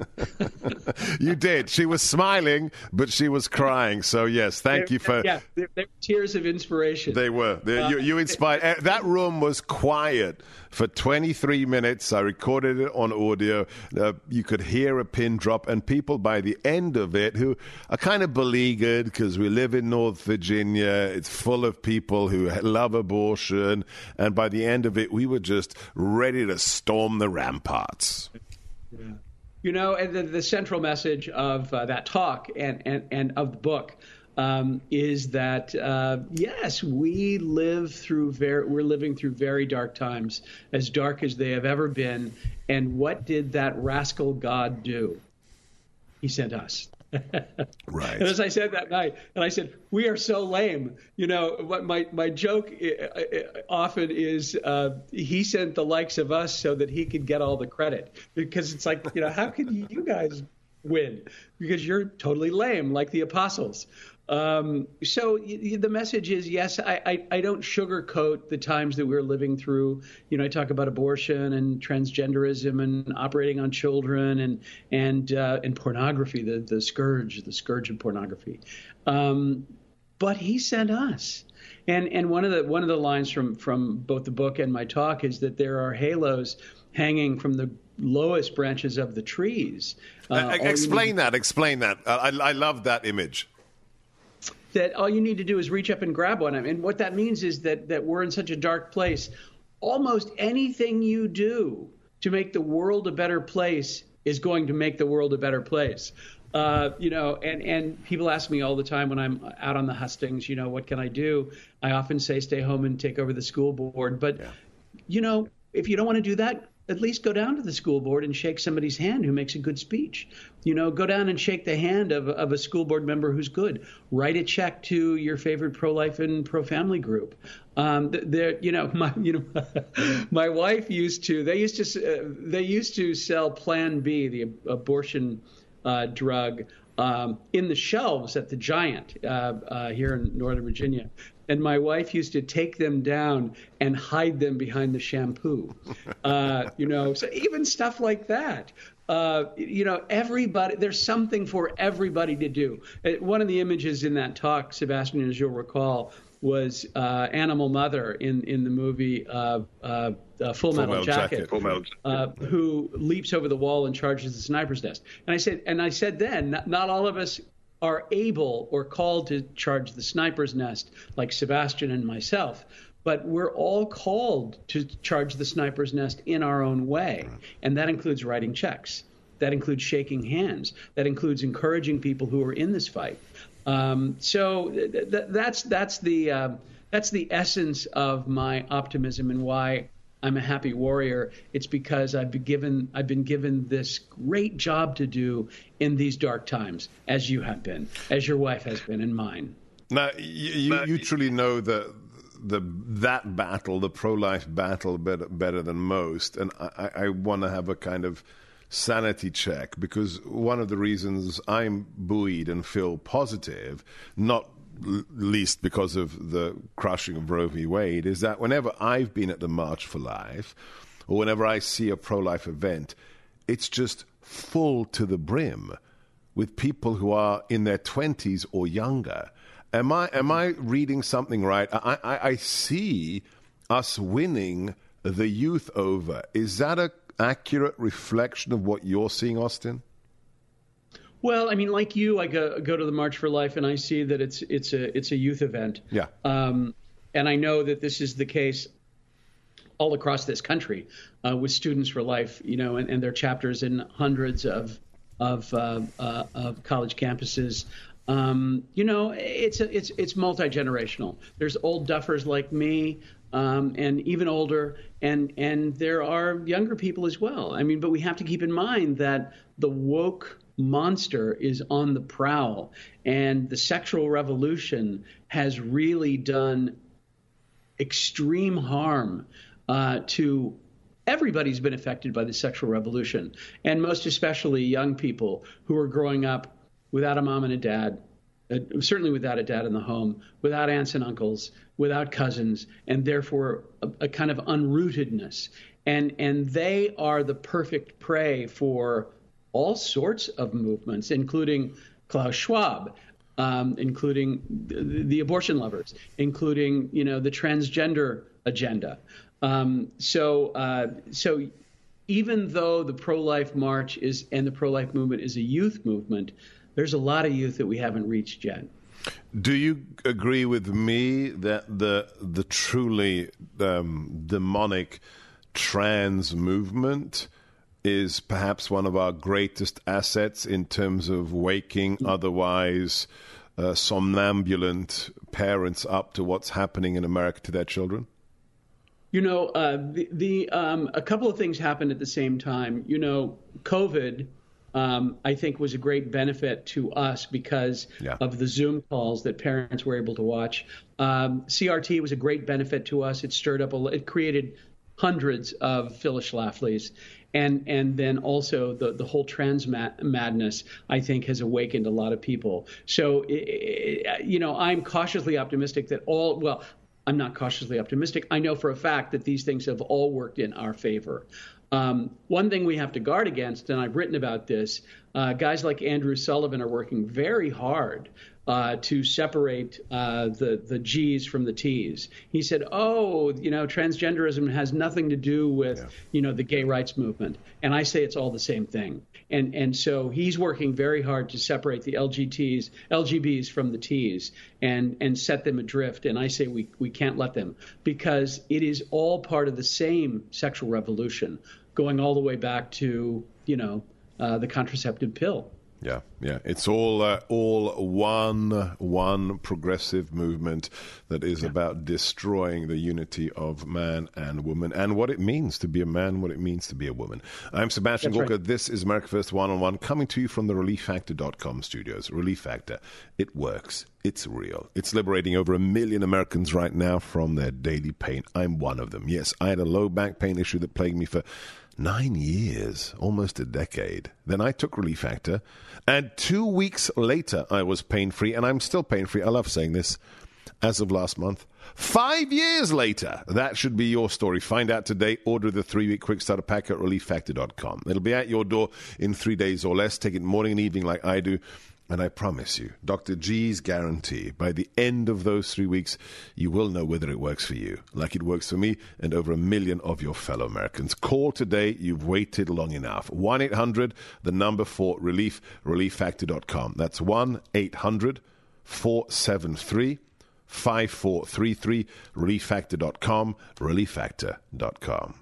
you did. She was smiling, but she was crying. So yes, thank they, you for yeah, they, they tears of inspiration. They were. Uh, you, you inspired. Eh, that room was quiet for 23 minutes. I recorded it on audio. Uh, you could hear a pin drop, and people by the end of it who are kind of beleaguered because we live in North Virginia. It's full of people who love abortion, and by the end of it, we were just ready to storm the ramparts. Yeah. You know, the, the central message of uh, that talk and, and, and of the book um, is that uh, yes, we live through very, we're living through very dark times, as dark as they have ever been. And what did that rascal God do? He sent us. right. And as I said that night, and I said, "We are so lame." You know, what my my joke often is, uh, he sent the likes of us so that he could get all the credit because it's like, you know, how can you guys win? Because you're totally lame, like the apostles. Um, so y- the message is yes, I, I, I, don't sugarcoat the times that we're living through. You know, I talk about abortion and transgenderism and operating on children and and uh, and pornography, the the scourge, the scourge of pornography. Um, but he sent us. And and one of the one of the lines from from both the book and my talk is that there are halos hanging from the lowest branches of the trees. Uh, uh, explain that. Explain that. Uh, I, I love that image that all you need to do is reach up and grab one. And what that means is that that we're in such a dark place. Almost anything you do to make the world a better place is going to make the world a better place. Uh, you know, and, and people ask me all the time when I'm out on the hustings, you know, what can I do? I often say stay home and take over the school board. But, yeah. you know, if you don't want to do that, at least go down to the school board and shake somebody's hand who makes a good speech. You know, go down and shake the hand of, of a school board member who's good. Write a check to your favorite pro-life and pro-family group. Um, there, you know, my you know, my wife used to. They used to. Uh, they used to sell Plan B, the abortion uh, drug. Um, in the shelves at the Giant uh, uh here in Northern Virginia and my wife used to take them down and hide them behind the shampoo. Uh, you know, so even stuff like that. Uh, you know, everybody, there's something for everybody to do. Uh, one of the images in that talk, Sebastian, as you'll recall, was uh, Animal Mother in, in the movie uh, uh, uh Full, Metal, Metal Jacket, Jacket. Uh, who leaps over the wall and charges the sniper's nest. And I said, and I said then, not, not all of us are able or called to charge the sniper's nest, like Sebastian and myself. But we're all called to charge the sniper's nest in our own way. And that includes writing checks. That includes shaking hands. That includes encouraging people who are in this fight. Um, so th- th- that's that's the uh, that's the essence of my optimism and why I'm a happy warrior, it's because I've been given I've been given this great job to do in these dark times, as you have been, as your wife has been, and mine. Now you, you, you truly know the the that battle, the pro life battle, better better than most, and I, I want to have a kind of sanity check because one of the reasons I'm buoyed and feel positive, not least because of the crushing of Roe v. Wade, is that whenever I've been at the March for Life, or whenever I see a pro life event, it's just full to the brim with people who are in their 20s or younger. Am I, am I reading something right? I, I, I see us winning the youth over. Is that an accurate reflection of what you're seeing, Austin? Well, I mean, like you, I go, go to the March for Life, and I see that it's it's a it's a youth event. Yeah. Um, and I know that this is the case all across this country uh, with Students for Life, you know, and, and their chapters in hundreds of of, uh, uh, of college campuses. Um, you know, it's a, it's it's multi generational. There's old duffers like me, um, and even older, and and there are younger people as well. I mean, but we have to keep in mind that the woke monster is on the prowl, and the sexual revolution has really done extreme harm uh, to everybody's been affected by the sexual revolution, and most especially young people who are growing up without a mom and a dad, uh, certainly without a dad in the home, without aunts and uncles, without cousins, and therefore a, a kind of unrootedness. And and they are the perfect prey for all sorts of movements, including Klaus Schwab, um, including the, the, abortion lovers, including you know the transgender agenda. Um, so uh, so even though the pro-life march is and the pro-life movement is a youth movement, there's a lot of youth that we haven't reached yet. Do you agree with me that the the truly um, demonic trans movement? Is perhaps one of our greatest assets in terms of waking otherwise uh, somnambulant parents up to what's happening in America to their children? You know, uh, the, the um, a couple of things happened at the same time. You know, COVID, um, I think, was a great benefit to us because yeah. of the Zoom calls that parents were able to watch. Um, CRT was a great benefit to us. It stirred up, a, it created hundreds of Phyllis Schlafly's. And and then also the the whole trans madness I think has awakened a lot of people. So you know I'm cautiously optimistic that all well I'm not cautiously optimistic. I know for a fact that these things have all worked in our favor. Um, one thing we have to guard against, and I've written about this, uh, guys like Andrew Sullivan are working very hard uh, to separate uh, the the G's from the T's. He said, "Oh, you know, transgenderism has nothing to do with yeah. you know the gay rights movement," and I say it's all the same thing. And and so he's working very hard to separate the LGTs, LGBs from the T's, and and set them adrift. And I say we we can't let them because it is all part of the same sexual revolution, going all the way back to you know uh, the contraceptive pill. Yeah, yeah, it's all uh, all one one progressive movement that is yeah. about destroying the unity of man and woman and what it means to be a man, what it means to be a woman. I'm Sebastian Gorka. Right. This is America First One on One, coming to you from the ReliefFactor.com studios. Relief Factor, it works. It's real. It's liberating over a million Americans right now from their daily pain. I'm one of them. Yes, I had a low back pain issue that plagued me for nine years, almost a decade. Then I took Relief Factor, and two weeks later, I was pain free, and I'm still pain free. I love saying this as of last month. Five years later, that should be your story. Find out today. Order the three week quick starter pack at relieffactor.com. It'll be at your door in three days or less. Take it morning and evening like I do. And I promise you, Dr. G's guarantee, by the end of those three weeks, you will know whether it works for you, like it works for me and over a million of your fellow Americans. Call today. You've waited long enough. 1 800, the number for relief, relieffactor.com. That's 1 800 473 5433, relieffactor.com, relieffactor.com.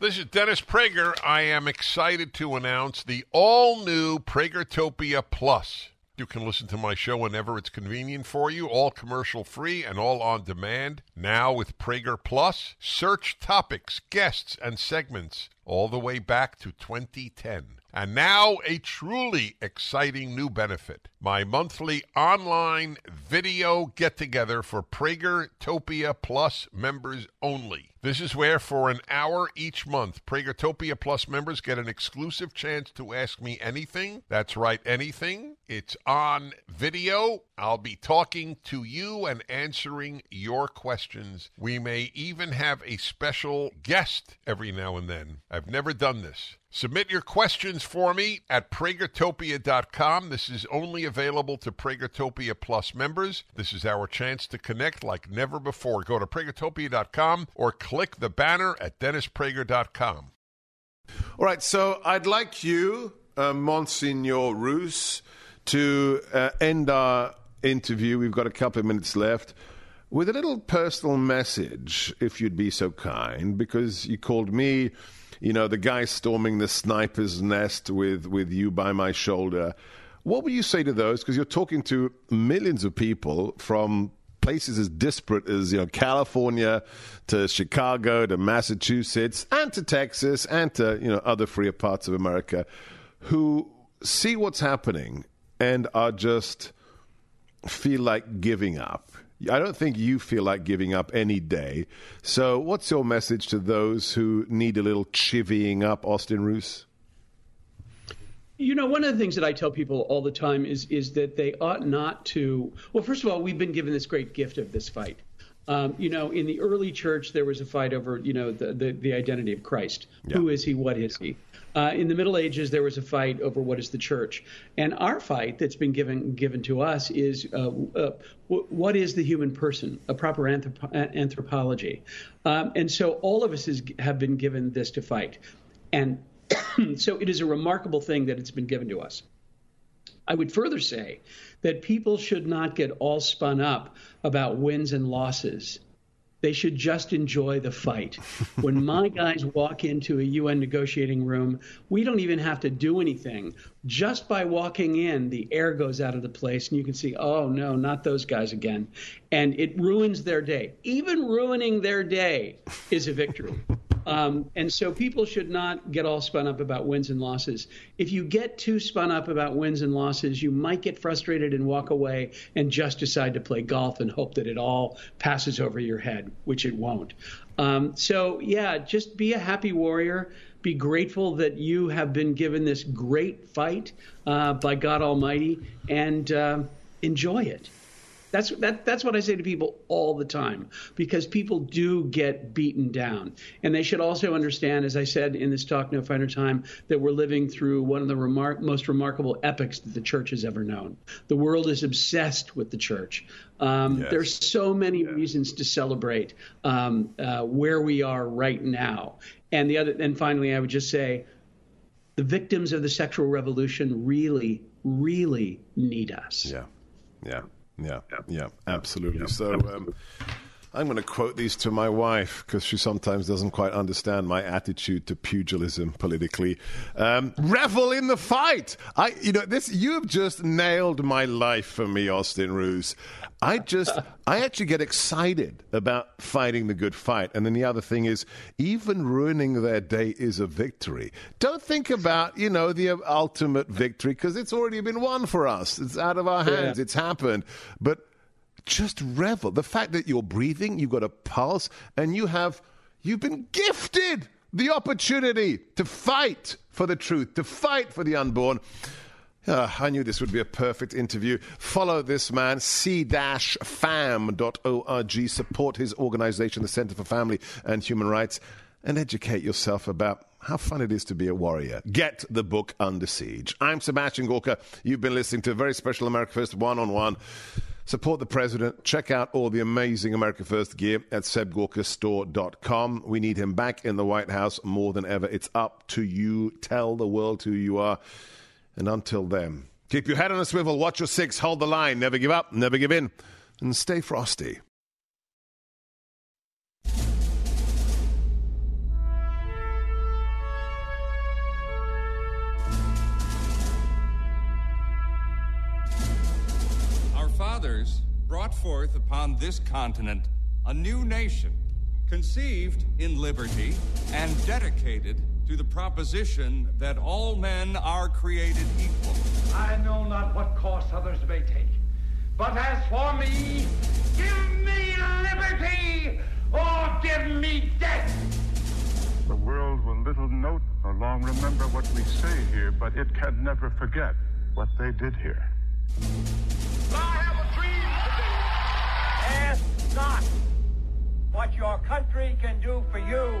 This is Dennis Prager. I am excited to announce the all new Pragertopia Plus. You can listen to my show whenever it's convenient for you, all commercial free and all on demand. Now with Prager Plus, search topics, guests, and segments all the way back to 2010. And now, a truly exciting new benefit my monthly online video get together for Pragertopia Plus members only. This is where, for an hour each month, Pragertopia Plus members get an exclusive chance to ask me anything. That's right, anything. It's on video. I'll be talking to you and answering your questions. We may even have a special guest every now and then. I've never done this. Submit your questions for me at pragertopia.com. This is only available to Pragertopia Plus members. This is our chance to connect like never before. Go to pragertopia.com or click the banner at dennisprager.com. All right, so I'd like you, uh, Monsignor Ruse, to uh, end our interview. We've got a couple of minutes left with a little personal message, if you'd be so kind, because you called me you know, the guy storming the sniper's nest with, with you by my shoulder. What would you say to those? Because you're talking to millions of people from places as disparate as you know California to Chicago to Massachusetts and to Texas and to you know other freer parts of America who see what's happening and are just feel like giving up. I don't think you feel like giving up any day. So, what's your message to those who need a little chivying up, Austin Ruse? You know, one of the things that I tell people all the time is is that they ought not to. Well, first of all, we've been given this great gift of this fight. Um, you know, in the early church, there was a fight over, you know, the, the, the identity of Christ. Yeah. Who is he? What is he? Uh, in the Middle Ages, there was a fight over what is the church, and our fight that's been given given to us is uh, uh, what is the human person, a proper anthrop- anthropology, um, and so all of us is, have been given this to fight, and so it is a remarkable thing that it's been given to us. I would further say that people should not get all spun up about wins and losses they should just enjoy the fight. when my guys walk into a UN negotiating room, we don't even have to do anything. Just by walking in, the air goes out of the place, and you can see, oh no, not those guys again. And it ruins their day. Even ruining their day is a victory. Um, and so people should not get all spun up about wins and losses. If you get too spun up about wins and losses, you might get frustrated and walk away and just decide to play golf and hope that it all passes over your head, which it won't. Um, so, yeah, just be a happy warrior. Be grateful that you have been given this great fight uh, by God Almighty and uh, enjoy it. That's that, that's what I say to people all the time because people do get beaten down, and they should also understand, as I said in this talk, No Finer Time, that we're living through one of the remar- most remarkable epochs that the church has ever known. The world is obsessed with the church. Um, yes. There's so many yeah. reasons to celebrate um, uh, where we are right now, and the other, and finally, I would just say, the victims of the sexual revolution really, really need us. Yeah, yeah. Yeah, yeah, absolutely. Yeah, so um, I'm going to quote these to my wife because she sometimes doesn't quite understand my attitude to pugilism politically. Um, revel in the fight. I, you know, this you've just nailed my life for me, Austin Ruse. I just, I actually get excited about fighting the good fight. And then the other thing is, even ruining their day is a victory. Don't think about, you know, the ultimate victory because it's already been won for us. It's out of our hands. Yeah. It's happened. But just revel. The fact that you're breathing, you've got a pulse, and you have, you've been gifted the opportunity to fight for the truth, to fight for the unborn. Uh, I knew this would be a perfect interview. Follow this man, c-fam.org. Support his organization, the Center for Family and Human Rights, and educate yourself about how fun it is to be a warrior. Get the book Under Siege. I'm Sebastian Gorka. You've been listening to a very special America First one-on-one. Support the president. Check out all the amazing America First gear at sebgorkastore.com. We need him back in the White House more than ever. It's up to you. Tell the world who you are. And until then, keep your head on a swivel, watch your six, hold the line, never give up, never give in, and stay frosty. Our fathers brought forth upon this continent a new nation, conceived in liberty and dedicated to the proposition that all men are created equal. I know not what course others may take, but as for me, give me liberty or give me death. The world will little note or long remember what we say here, but it can never forget what they did here. I have a dream today. Ask not what your country can do for you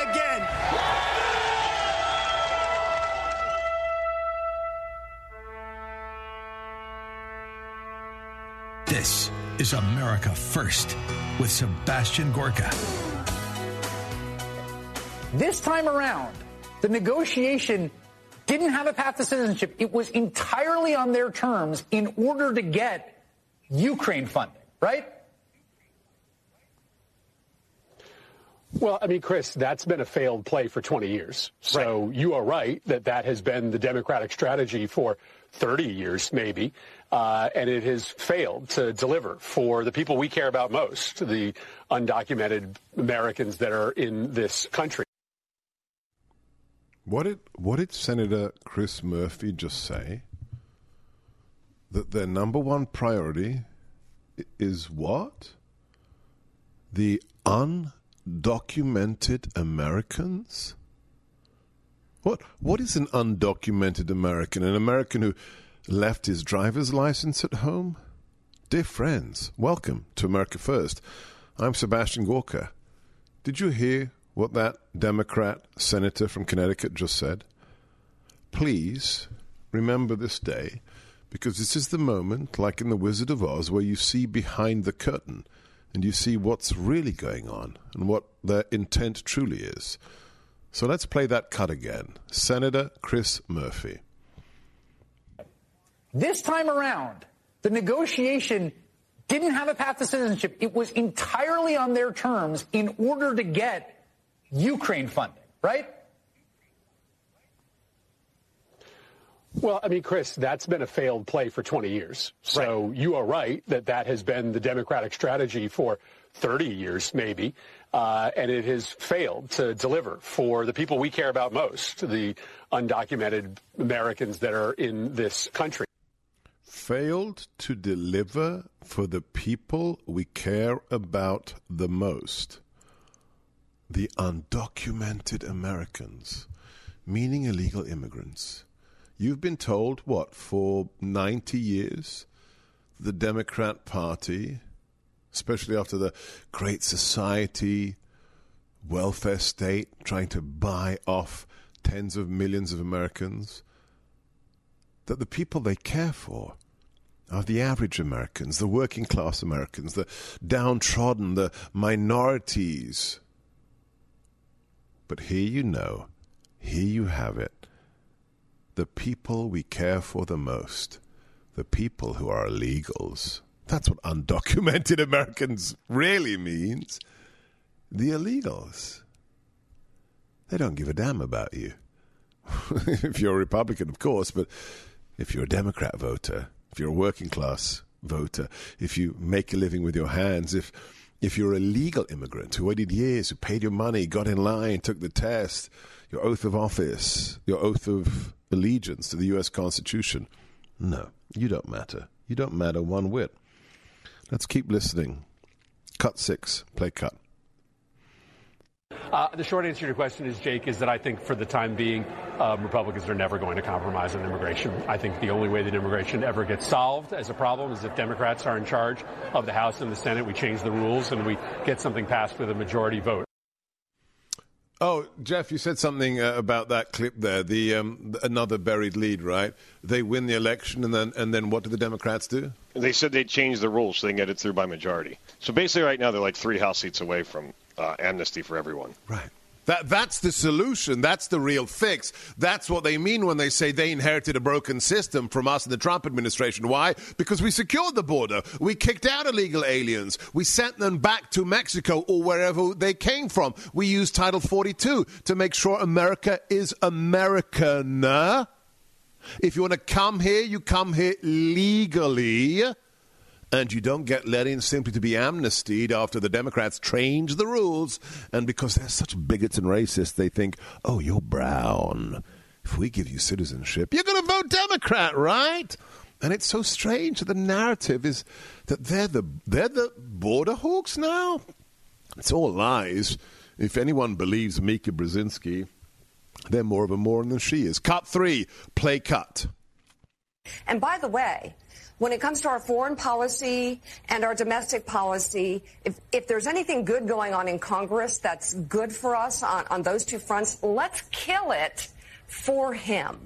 This is America First with Sebastian Gorka. This time around, the negotiation didn't have a path to citizenship. It was entirely on their terms in order to get Ukraine funding, right? Well, I mean, Chris, that's been a failed play for 20 years. So right. you are right that that has been the Democratic strategy for 30 years, maybe uh, and it has failed to deliver for the people we care about most, the undocumented Americans that are in this country. What did what did Senator Chris Murphy just say? That their number one priority is what? The undocumented Americans? What what is an undocumented American? An American who left his driver's license at home? Dear friends, welcome to America First. I'm Sebastian Gorka. Did you hear what that Democrat senator from Connecticut just said? Please remember this day because this is the moment, like in The Wizard of Oz, where you see behind the curtain and you see what's really going on and what their intent truly is. So let's play that cut again. Senator Chris Murphy. This time around, the negotiation didn't have a path to citizenship. It was entirely on their terms in order to get Ukraine funding, right? Well, I mean, Chris, that's been a failed play for 20 years. So right. you are right that that has been the Democratic strategy for 30 years, maybe. Uh, and it has failed to deliver for the people we care about most, the undocumented Americans that are in this country. Failed to deliver for the people we care about the most. The undocumented Americans, meaning illegal immigrants. You've been told, what, for 90 years, the Democrat Party especially after the Great Society, welfare state trying to buy off tens of millions of Americans, that the people they care for are the average Americans, the working class Americans, the downtrodden, the minorities. But here you know, here you have it. The people we care for the most, the people who are illegals. That's what undocumented Americans really means. The illegals. They don't give a damn about you. if you're a Republican, of course, but if you're a Democrat voter, if you're a working class voter, if you make a living with your hands, if if you're a legal immigrant who waited years, who paid your money, got in line, took the test, your oath of office, your oath of allegiance to the U.S. Constitution, no, you don't matter. You don't matter one whit. Let's keep listening. Cut six, play cut. Uh, the short answer to your question is, Jake, is that I think for the time being, um, Republicans are never going to compromise on immigration. I think the only way that immigration ever gets solved as a problem is if Democrats are in charge of the House and the Senate. We change the rules and we get something passed with a majority vote. Oh, Jeff, you said something uh, about that clip there. The um, another buried lead, right? They win the election, and then and then what do the Democrats do? They said they'd change the rules so they can get it through by majority. So basically, right now they're like three House seats away from uh, amnesty for everyone. Right. That, that's the solution. That's the real fix. That's what they mean when they say they inherited a broken system from us in the Trump administration. Why? Because we secured the border. We kicked out illegal aliens. We sent them back to Mexico or wherever they came from. We used Title 42 to make sure America is American. If you want to come here, you come here legally and you don't get let in simply to be amnestied after the Democrats change the rules. And because they're such bigots and racists, they think, oh, you're brown. If we give you citizenship, you're going to vote Democrat, right? And it's so strange that the narrative is that they're the they're the border hawks now. It's all lies. If anyone believes Mika Brzezinski, they're more of a moron than she is. Cut three, play cut. And by the way, when it comes to our foreign policy and our domestic policy, if, if there's anything good going on in Congress that's good for us on, on those two fronts, let's kill it for him.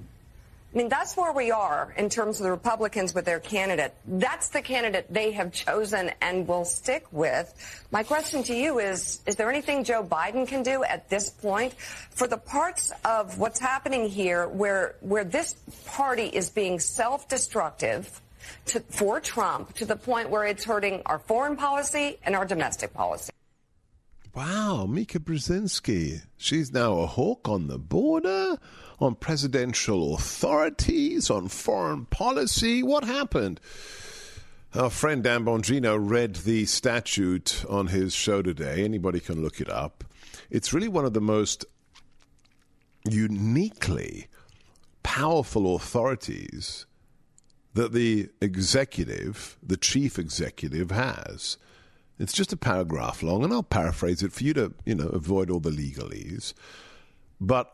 I mean, that's where we are in terms of the Republicans with their candidate. That's the candidate they have chosen and will stick with. My question to you is, is there anything Joe Biden can do at this point for the parts of what's happening here where, where this party is being self-destructive, to, for Trump to the point where it's hurting our foreign policy and our domestic policy. Wow, Mika Brzezinski. She's now a hawk on the border, on presidential authorities, on foreign policy. What happened? Our friend Dan Bongino read the statute on his show today. Anybody can look it up. It's really one of the most uniquely powerful authorities that the executive, the chief executive, has. It's just a paragraph long, and I'll paraphrase it for you to, you know, avoid all the legalese. But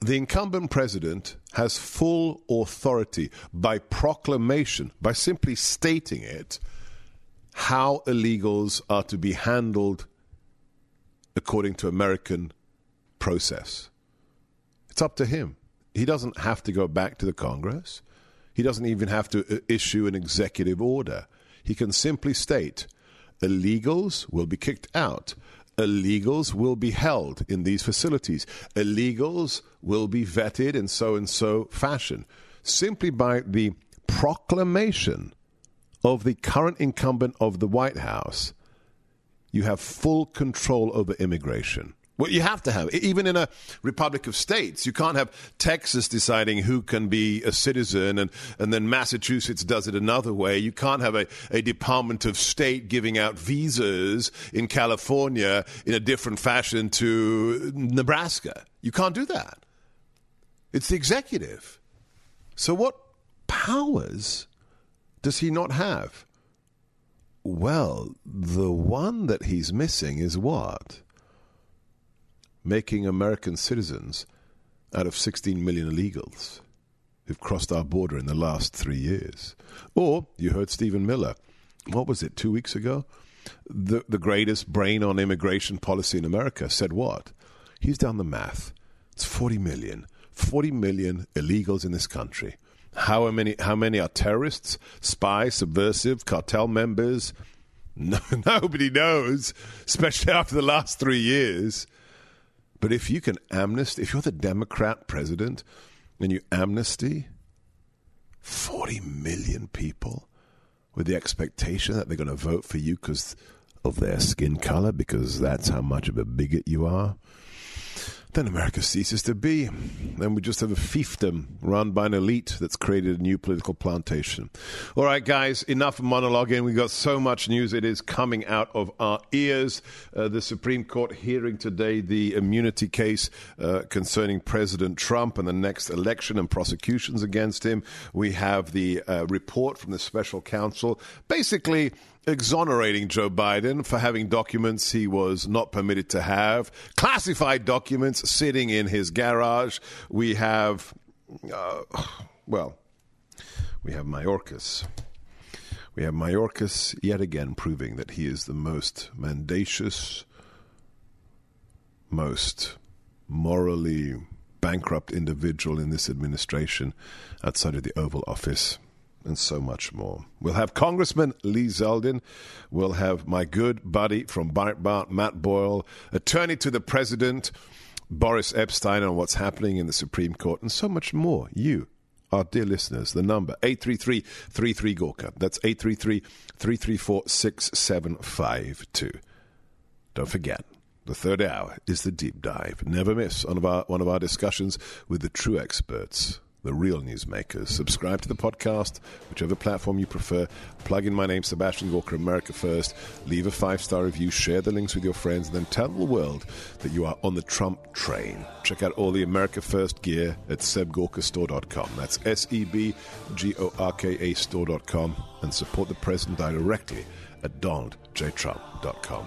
the incumbent president has full authority by proclamation, by simply stating it, how illegals are to be handled according to American process. It's up to him. He doesn't have to go back to the Congress. He doesn't even have to uh, issue an executive order. He can simply state illegals will be kicked out. Illegals will be held in these facilities. Illegals will be vetted in so and so fashion. Simply by the proclamation of the current incumbent of the White House, you have full control over immigration. Well, you have to have even in a republic of states. You can't have Texas deciding who can be a citizen, and, and then Massachusetts does it another way. You can't have a, a Department of State giving out visas in California in a different fashion to Nebraska. You can't do that. It's the executive. So, what powers does he not have? Well, the one that he's missing is what? Making American citizens out of 16 million illegals who've crossed our border in the last three years. Or you heard Stephen Miller. What was it, two weeks ago? The, the greatest brain on immigration policy in America said what? He's done the math. It's 40 million. 40 million illegals in this country. How many, how many are terrorists, spies, subversive, cartel members? No, nobody knows, especially after the last three years. But if you can amnesty, if you're the Democrat president and you amnesty 40 million people with the expectation that they're going to vote for you because of their skin color, because that's how much of a bigot you are, then America ceases to be. Then we just have a fiefdom run by an elite that's created a new political plantation. All right, guys, enough monologuing. We've got so much news. It is coming out of our ears. Uh, the Supreme Court hearing today the immunity case uh, concerning President Trump and the next election and prosecutions against him. We have the uh, report from the special counsel. Basically, exonerating Joe Biden for having documents he was not permitted to have, classified documents sitting in his garage. We have, uh, well, we have Mayorkas. We have Mayorkas yet again proving that he is the most mendacious, most morally bankrupt individual in this administration outside of the Oval Office and so much more. We'll have Congressman Lee Zeldin. We'll have my good buddy from Breitbart, Matt Boyle, attorney to the president, Boris Epshteyn, on what's happening in the Supreme Court, and so much more. You, our dear listeners, the number 833 33 Gorka. That's 833 334 6752. Don't forget. The third hour is the deep dive. Never miss one of our, one of our discussions with the true experts the real newsmakers. Subscribe to the podcast, whichever platform you prefer. Plug in my name, Sebastian Gorka, America First. Leave a five star review, share the links with your friends, and then tell the world that you are on the Trump train. Check out all the America First gear at sebgorkastore.com. That's S E B G O R K A store.com. And support the president directly at donaldjtrump.com.